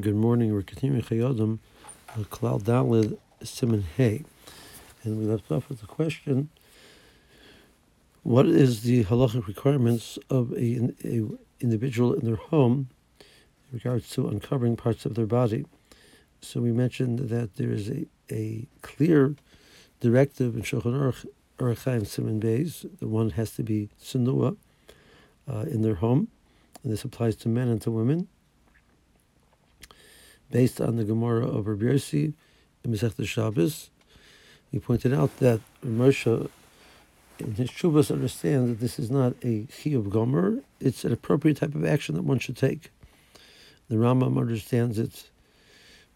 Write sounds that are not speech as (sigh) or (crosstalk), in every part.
Good morning. We're continuing Chayodim, Klal Dalid Siman Hay. And we left off with the question what is the halachic requirements of a, a individual in their home in regards to uncovering parts of their body? So we mentioned that there is a, a clear directive in Shulchan Aruch, Arachayim Siman Beis, the one has to be sunua uh, in their home, and this applies to men and to women based on the Gemara of Rabbi Yossi in Masechta Shabbos. He pointed out that Moshe, in his Shuvas, understands that this is not a chiyuv gomer; it's an appropriate type of action that one should take. The Rambam understands it.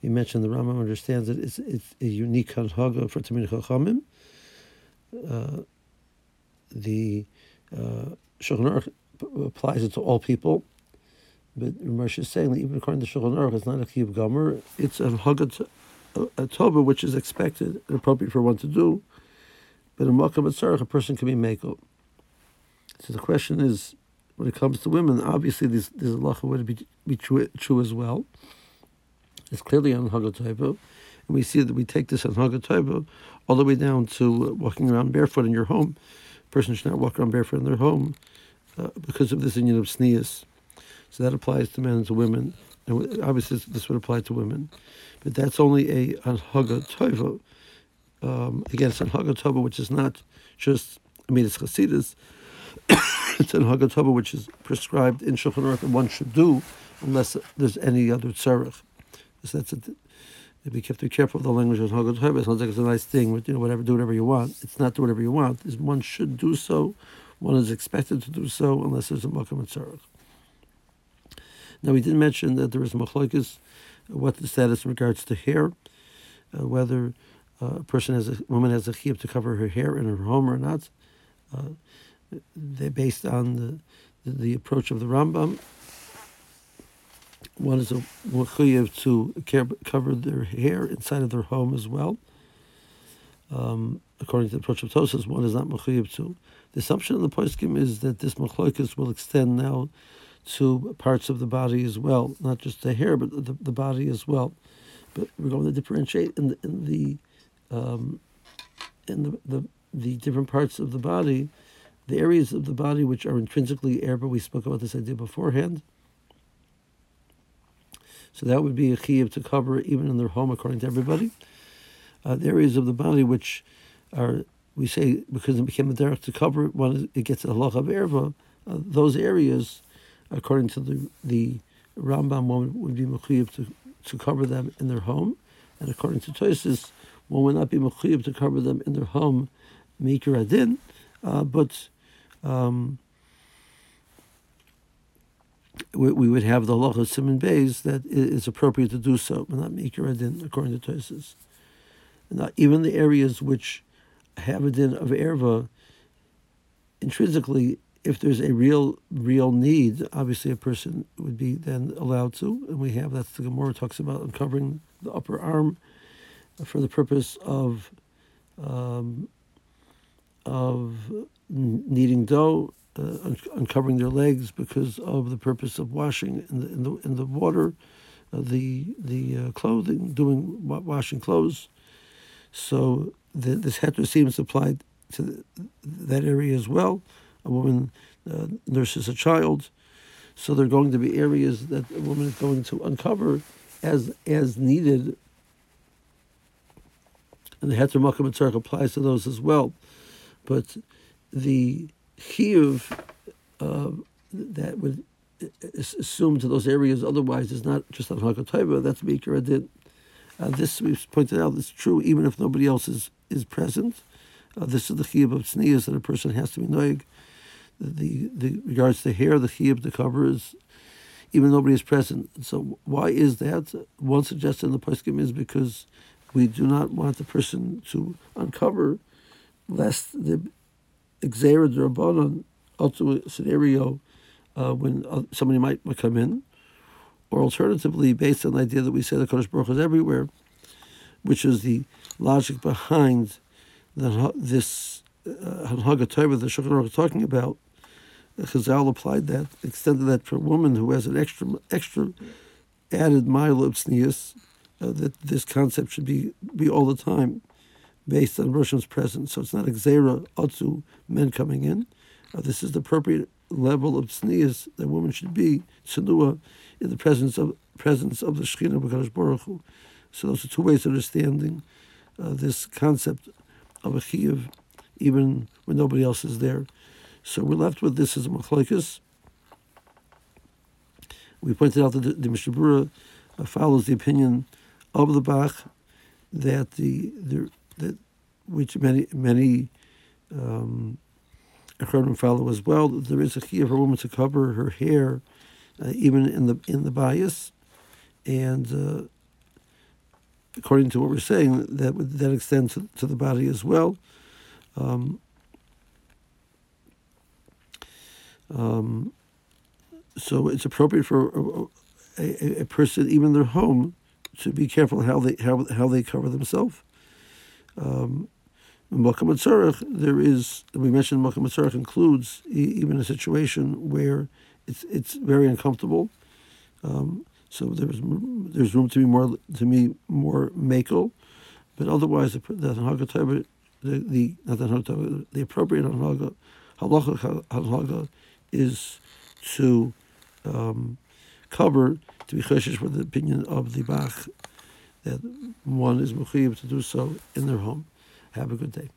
He mentioned the Rambam understands that it's, it's a unique hanhaga for Talmidei Chachamim. Uh, the uh, Shulchan applies it to all people. But Ramesh is saying that even according to Shulchan Aruch, it's not a chiyuv gomer; it's a hagat a tova which is expected and appropriate for one to do. But in Makam Tzarech, a person can be mako. So the question is, when it comes to women, obviously this this halacha would be be true, true as well. It's clearly on hagat tova, and we see that we take this on hagat tova all the way down to walking around barefoot in your home. A person should not walk around barefoot in their home uh, because of this union of tznius. So that applies to men and to women. And obviously, this would apply to women. But that's only a anhaga. Um, again, it's anhaga tova, which is not just, I mean, it's chasidus. (coughs) it's anhaga which is prescribed in Shulchan Aruch that one should do unless there's any other tzarech. So that's a, you have to be careful of the language of Hanhaga Tova, it sounds like it's a nice thing, you know, whatever, do whatever you want. It's not do whatever you want. One should do so. One is expected to do so unless there's a makam and tzarech. Now, we did mention that there is machlokes, what the status in regards to hair, uh, whether uh, a person has a woman has a chiyuv to cover her hair in her home or not. Uh, they're based on the, the, the approach of the Rambam. One is a chiyuv to care, cover their hair inside of their home as well. Um, according to the approach of Tosfos, one is not mechuyev to. The assumption of the poskim is that this machlokes will extend now to parts of the body as well, not just the hair, but the, the body as well. But we're going to differentiate in the in the um, in the, the the different parts of the body, the areas of the body which are intrinsically air. But we spoke about this idea beforehand. So that would be a chiyuv to cover even in their home, according to everybody. Uh, the areas of the body which are we say because it became a derech to cover one, it gets a halach of erva. Uh, those areas according to the the Rambam, one would be mechuyev to, to cover them in their home, and according to Tosfos, one would not be mechuyev to cover them in their home, mikra adin, uh, but um, we, would have the halacha of Siman Beis that it is appropriate to do so, but not mikra adin according to Tosfos. Now, even the areas which have a din of erva, intrinsically if there's a real real need, obviously a person would be then allowed to, and we have that's the Gemara talks about uncovering the upper arm for the purpose of um, of kneading dough, uh, un- uncovering their legs because of the purpose of washing in the in the, in the water, uh, the the uh, clothing, doing washing clothes. So the, this heter seems applied to that area as well a woman uh, nurses a child. So there are going to be areas that a woman is going to uncover as as needed. And the Heter Makam applies to those as well. But the chiyuv uh, that would assume to those areas otherwise is not just on Hakataiba, that's Mikra Adin. Uh, this we've pointed out is true even if nobody else is, is present. Uh, this is the chiyuv of tznias that a person has to be noig the, the regards to hair, the chiyuv to cover is even nobody is present. So why is that? One suggestion in the poskim is because we do not want the person to uncover, lest the exera drabanan also a scenario uh, when uh, somebody might, come in, or alternatively, based on the idea that we say the Kadosh Baruch is everywhere, which is the logic behind the, this uh, Hanhaga Torah the Shulchan Aruch is talking about, Chazal applied that, extended that for a woman who has an extra extra added Milo Tznius, uh, that this concept should be, be all the time based on Rosham's presence. So it's not a Xera Otsu, men coming in. Uh, this is the appropriate level of Tznius that woman should be, Tsunua, in the presence of presence of the Shekhinah HaKadosh Baruch Hu. So those are two ways of understanding uh, this concept of a chiyuv, even when nobody else is there. So we're left with this as a machlokes. We pointed out that the, the Mishnah Berurah, uh, follows the opinion of the Bach that the, the that which many many um, follow as well. There is a chiyuv for a woman to cover her hair, uh, even in the in the bias, and uh, according to what we're saying, that would that extend to, to the body as well. Um, um, so it's appropriate for a, a, a, person, even their home, to be careful how they how, how they cover themselves. Um, there is we mentioned Makam includes even a situation where it's it's very uncomfortable. Um, so there's there's room to be more to me more makel, but otherwise the the the the the the appropriate halacha halacha is to um, cover to be cheshish for the opinion of the Bach that one is mechuyev to do so in their home. Have a good day.